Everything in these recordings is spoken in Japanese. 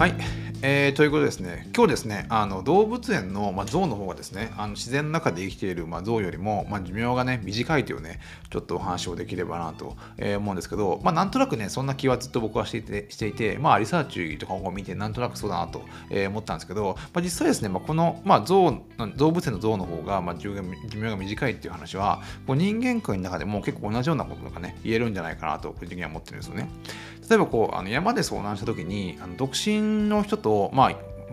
はい、えー、ということですね、今日ですね、あの動物園の、まあ、象の方がですね、あの自然の中で生きている、まあ、象よりも、まあ、寿命がね、短いというね、ちょっとお話をできればなと、えー、思うんですけど、まあ、なんとなくね、そんな気はずっと僕はしていて、していてまあ、リサーチとかを見て、なんとなくそうだなと、えー、思ったんですけど、まあ、実際ですね、まあ、この、まあ、象、動物園の象の方が、まあ、寿命が短いっていう話は、こう人間界の中でも結構同じようなことがね、言えるんじゃないかなと、個人的には思ってるんですよね。例えばこうあの山で遭難した時にあの独身の人と、と、まあ、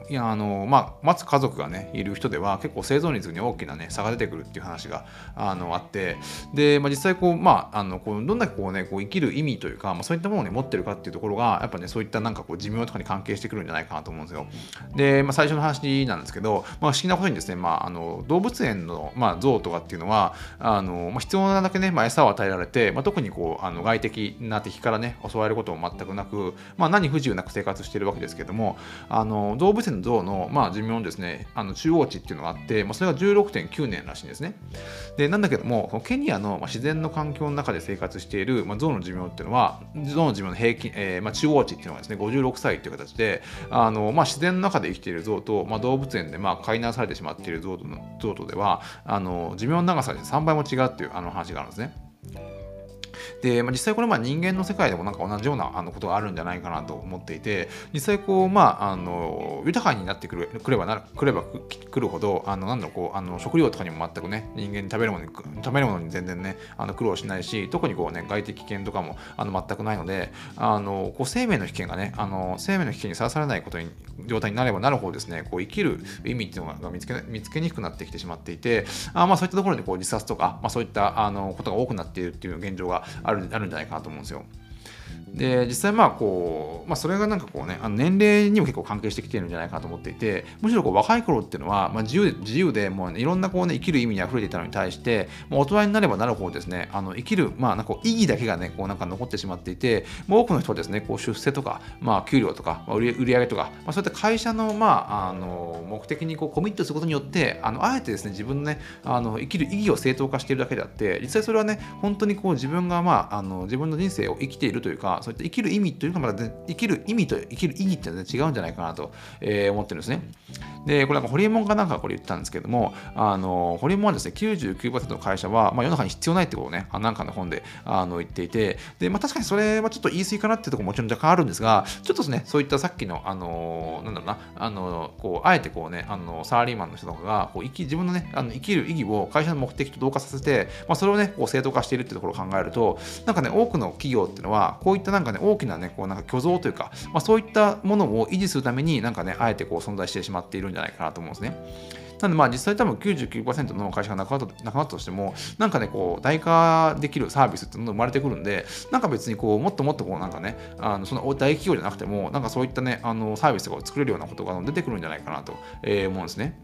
いやあのまあ、待つ家族がねいる人では結構生存率に大きなね差が出てくるっていう話があのあってで、まあ、実際こう、まあ、あのこうどんだけこう、ね、こう生きる意味というか、まあ、そういったものを、ね、持ってるかっていうところがやっぱねそういったなんかこう寿命とかに関係してくるんじゃないかなと思うんですよ。で、まあ、最初の話なんですけど、まあ、不思議なことにですね、まあ、あの動物園の、まあ、象とかっていうのはあの、まあ、必要なだけね、まあ、餌を与えられて、まあ、特にこうあの外的な敵からね襲われることも全くなく、まあ、何不自由なく生活してるわけですけどもあの動物園の象の、まあ、寿命のですね、あの中央値っていうのがあって、まあ、それが16.9年らしいんですね。で、なんだけども、ケニアの自然の環境の中で生活している、まあ、象の寿命っていうのは、象の寿命の平均、えーまあ、中央値っていうのがですね、56歳という形で、あのまあ、自然の中で生きている象と、まあ、動物園でまあ飼いなされてしまっている象と象とでは、あの寿命の長さで3倍も違うっていうあの話があるんですね。で、まあ、実際これまあ人間の世界でもなんか同じようなあのことがあるんじゃないかなと思っていて実際こうまああの豊かになってくるくればなくればくるほどあのなんだろうこうあの食料とかにも全くね人間に食べるものに食べるものに全然ねあの苦労しないし特にこうね外的危険とかもあの全くないのであのこう生命の危険がねあの生命の危険にさらされないことに状態になればなるほどですねこう生きる意味っていうのが見つけ見つけにくくなってきてしまっていてあまあそういったところでこう自殺とか、まあ、そういったあのことが多くなっているっていう現状があるあるんじゃないかなと思うんですよ。で実際まあこう、まあ、それがなんかこうねあの年齢にも結構関係してきてるんじゃないかなと思っていてむしろこう若い頃っていうのは、まあ、自由自由でもう、ね、いろんなこう、ね、生きる意味に溢れていたのに対して、まあ、大人になればなるほどですねあの生きる、まあ、なんか意義だけがねこうなんか残ってしまっていて、まあ、多くの人はですねこう出世とか、まあ、給料とか、まあ、売り売上とか、まあ、そういった会社の,、まあ、あの目的にこうコミットすることによってあのあえてですね自分の,、ね、あの生きる意義を正当化しているだけであって実際それはね本当にこう自分が、まあ、あの自分の人生を生きているというかそういった生きる意味というのがまた生きる意味と生きる意義って違うんじゃないかなと、えー、思ってるんですね。で、これなんかホリエモンかなんかこれ言ったんですけども、あのホリエモンはですね、99%の会社は、まあ、世の中に必要ないってことをね、なんかの本であの言っていて、で、まあ、確かにそれはちょっと言い過ぎかなっていうところももちろん若干あるんですが、ちょっとですね、そういったさっきの、あのなんだろうな、あのこうあえてこうね、あのサラリーマンの人とかがこう生き自分のね、あの生きる意義を会社の目的と同化させて、まあ、それをね、こう正当化しているっていうところを考えると、なんかね、多くの企業っていうのは、こういったなんかね、大きなね、こうなんか虚像というか、まあ、そういったものを維持するために、なんかね、あえてこう存在してしまっているんじゃないかなと思うんですね。なんでまあ実際多分99%の会社がなくなったなくなったとしても、なんかね、こう、代価できるサービスっていうのが生まれてくるんで、なんか別にこう、もっともっとこう、なんかね、あのその大企業じゃなくても、なんかそういったね、あのサービスとかを作れるようなことが出てくるんじゃないかなと、思うんですね。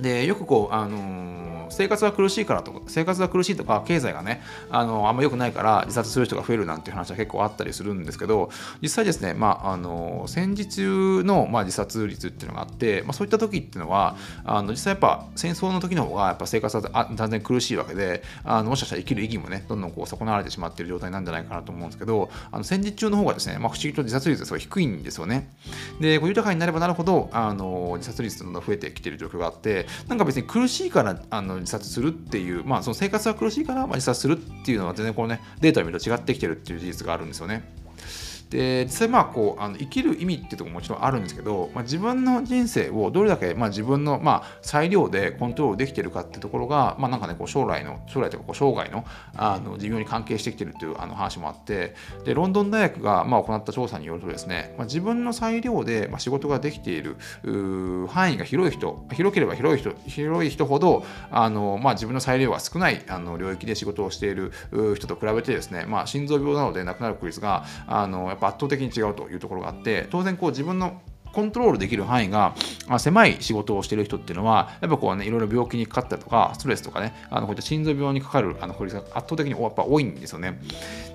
で、よくこう、あのー生活が苦しいからとか、生活が苦しいとか、経済がね、あの、あんま良くないから自殺する人が増えるなんていう話は結構あったりするんですけど、実際ですね、まあ、あの、戦時中の、まあ、自殺率っていうのがあって、まあ、そういった時っていうのは、あの、実際やっぱ戦争の時の方が、やっぱ生活は断然苦しいわけで、あの、もしかしたら生きる意義もね、どんどんこう損なわれてしまっている状態なんじゃないかなと思うんですけど、あの、戦時中の方がですね、まあ、不思議と自殺率がすごい低いんですよね。で、こう豊かになればなるほど、あの、自殺率どんどん増えてきている状況があって、なんか別に苦しいから、あの、自殺するっていう、まあ、その生活は苦しいから、まあ、自殺するっていうのは全然このね、データを見ると違ってきてるっていう事実があるんですよね。で実際まあこうあの生きる意味っていうところももちろんあるんですけど、まあ、自分の人生をどれだけ、まあ、自分の、まあ、裁量でコントロールできてるかっていうところが、まあ、なんかねこう将来の将来というかこう生涯のあの寿命に関係してきてるっていうあの話もあってでロンドン大学が、まあ、行った調査によるとですね、まあ、自分の裁量で、まあ、仕事ができている範囲が広い人広ければ広い人広い人ほどあの、まあ、自分の裁量が少ないあの領域で仕事をしている人と比べてですね、まあ、心臓病などで亡くなる確率があのぱ圧倒的に違うというところがあって当然こう自分のコントロールできる範囲が狭い仕事をしている人っていうのは、やっぱこうね、いろいろ病気にかかったりとか、ストレスとかね、あのこういった心臓病にかかるあの確率が圧倒的にやっぱ多いんですよね。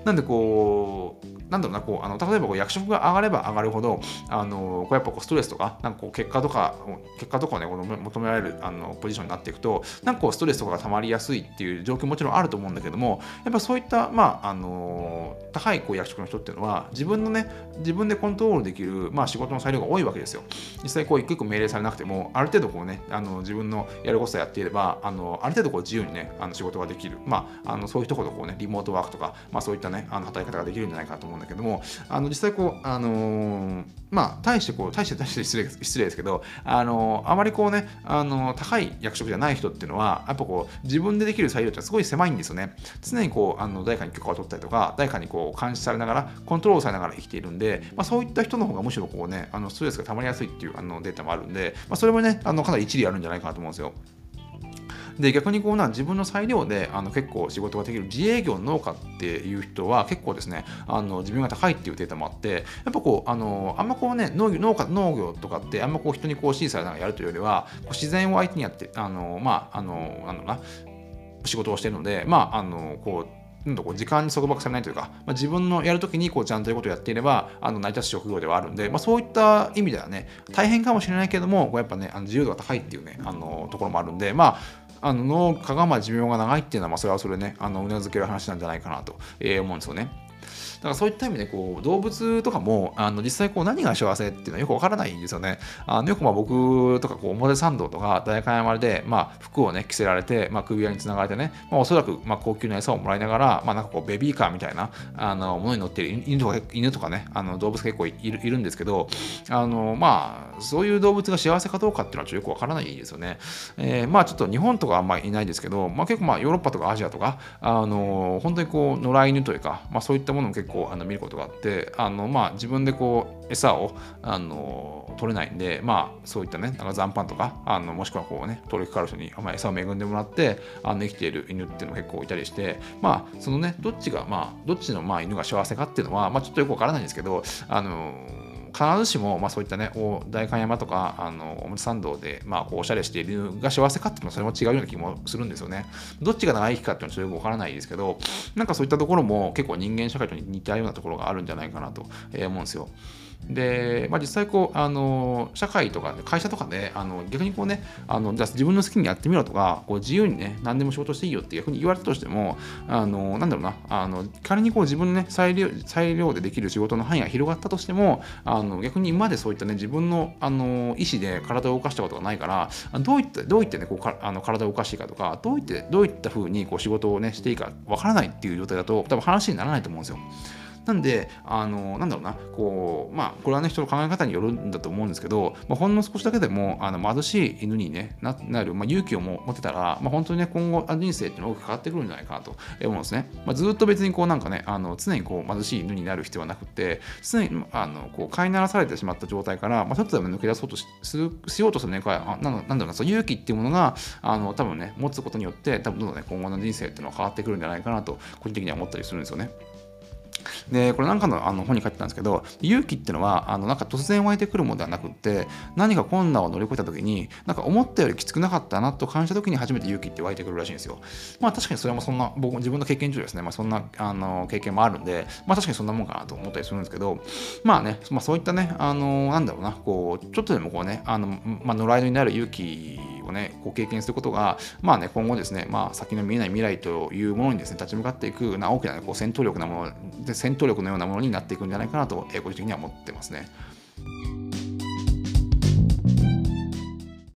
なんでこう、なんだろうなこうあの例えばこう役職が上がれば上がるほどあのこうやっぱこうストレスとかなんかこう結果とか結果とかをねこの求められるあのポジションになっていくとなんかこうストレスとかが溜まりやすいっていう状況ももちろんあると思うんだけどもやっぱそういったまああの高いこう役職の人っていうのは自分のね自分でコントロールできるまあ仕事の裁量が多いわけですよ。実際こう一個一個命令されなくてもある程度こうねあの自分のやることをやっていればあのある程度こう自由にねあの仕事ができる。まああのそういうところこうねリモートワークとかまあそういったねあの働き方ができるんじゃないかと思うんだけどもあの実際こうあのー、まあ対してこう対して対して失礼失礼ですけどあのー、あまりこうねあのー、高い役職じゃない人っていうのはやっぱこう自分でできる裁量ってすごい狭いんですよね。常にこうあの誰かに許可を取ったりとか誰かにこう監視されながらコントロールされながら生きているんで、まあ、そういった人の方がむしろこうねあのストレスが溜まりやすいっていうあのデータもあるんで、まあ、それもねあのかなり一理あるんじゃないかなと思うんですよ。で逆にこうな自分の裁量であの結構仕事ができる自営業農家っていう人は結構ですねあの自分が高いっていうデータもあってやっぱこうあのあんまこうね農業農家農業とかってあんまこう人にこう指示されながらやるというよりは自然を相手にやってあのまああのなんだろうな仕事をしてるのでまああのこうなんこう時間に束縛されないというか、まあ、自分のやるときにこうちゃんということをやっていればあの成り立つ職業ではあるんで、まあ、そういった意味ではね大変かもしれないけどもこうやっぱねあの自由度が高いっていうねあのところもあるんでまああの農家がまあ寿命が長いっていうのはまあそれはそれねあのうなずける話なんじゃないかなと、えー、思うんですよね。だからそういった意味でこう動物とかもあの実際こう何が幸せっていうのはよくわからないんですよね。あのよくまあ僕とかこう表参道とか代官山でまあ服をね着せられて、まあ、首輪につながれてね、まあ、おそらくまあ高級な餌をもらいながら、まあ、なんかこうベビーカーみたいなあのものに乗ってる犬とか犬とかねあの動物結構いるいるんですけどあのまあそういう動物が幸せかどうかっていうのはちょっとよくわからないですよね。えー、まあちょっと日本とかあんまりいないですけど、まあ、結構まあヨーロッパとかアジアとかあの本当にこう野良犬というか、まあ、そういったものも結構あの見ることがあってあの、まあ、自分でこう餌をあの取れないんで、まあ、そういったねなんか残飯とかあのもしくはこうね登録カルシに、まあ、餌を恵んでもらってあの生きている犬っていうのも結構いたりしてまあそのねどっちがまあどっちのまあ犬が幸せかっていうのは、まあ、ちょっとよくわからないんですけどあの必ずしも、まあ、そういったね、代官山とか、あの表参道で、まあ、こうおしゃれしているが幸せかっていうのは、それも違うような気もするんですよね。どっちが長生きかっていうのはちょっとよくわからないですけど、なんかそういったところも結構人間社会と似たようなところがあるんじゃないかなと思うんですよ。で、まあ、実際こうあの社会とか会社とかであの逆にこうねあのじゃ自分の好きにやってみろとかこう自由にね何でも仕事していいよって逆に言われたとしてもあのなんだろうなあの仮にこう自分のね裁量裁量でできる仕事の範囲が広がったとしてもあの逆に今までそういったね自分のあの意思で体を動かしたことがないからどういったどういってねこうかあの体を動かしていいかとかどういってどういったふうにこう仕事をねしていいかわからないっていう状態だと多分話にならないと思うんですよ。なんで、あの、なんだろうな、こう、まあ、これはね、人の考え方によるんだと思うんですけど、まあ、ほんの少しだけでも、あの貧しい犬に、ね、なる、まあ、勇気を持ってたら、まあ、本当にね、今後、人生っていうのが大きく変わってくるんじゃないかなと思うんですね。まあ、ずっと別にこう、なんかね、あの常にこう貧しい犬になる必要はなくて、常に、あの、こう、飼いならされてしまった状態から、まあ、ちょっとでも抜け出そうとしするしようとするね、あなんなんだろうな、そう勇気っていうものが、あの、多分ね、持つことによって、多分どんどんね、今後の人生っていうのは変わってくるんじゃないかなと、個人的には思ったりするんですよね。でこれなんかのあの本に書いてたんですけど勇気っていうのはあのなんか突然湧いてくるものではなくって何か困難を乗り越えた時になんか思ったよりきつくなかったなと感じた時に初めて勇気って湧いてくるらしいんですよ。まあ確かにそれもそんな僕自分の経験上ですね、まあ、そんなあの経験もあるんでまあ確かにそんなもんかなと思ったりするんですけどまあね、まあ、そういったねあのなんだろうなこうちょっとでもこうねあの、まあ、野良犬になる勇気をね、こう経験することが、まあね、今後ですね、まあ、先の見えない未来というものにですね、立ち向かっていくな大きな、こう戦闘力なもので、戦闘力のようなものになっていくんじゃないかなと、個人的には思ってますね。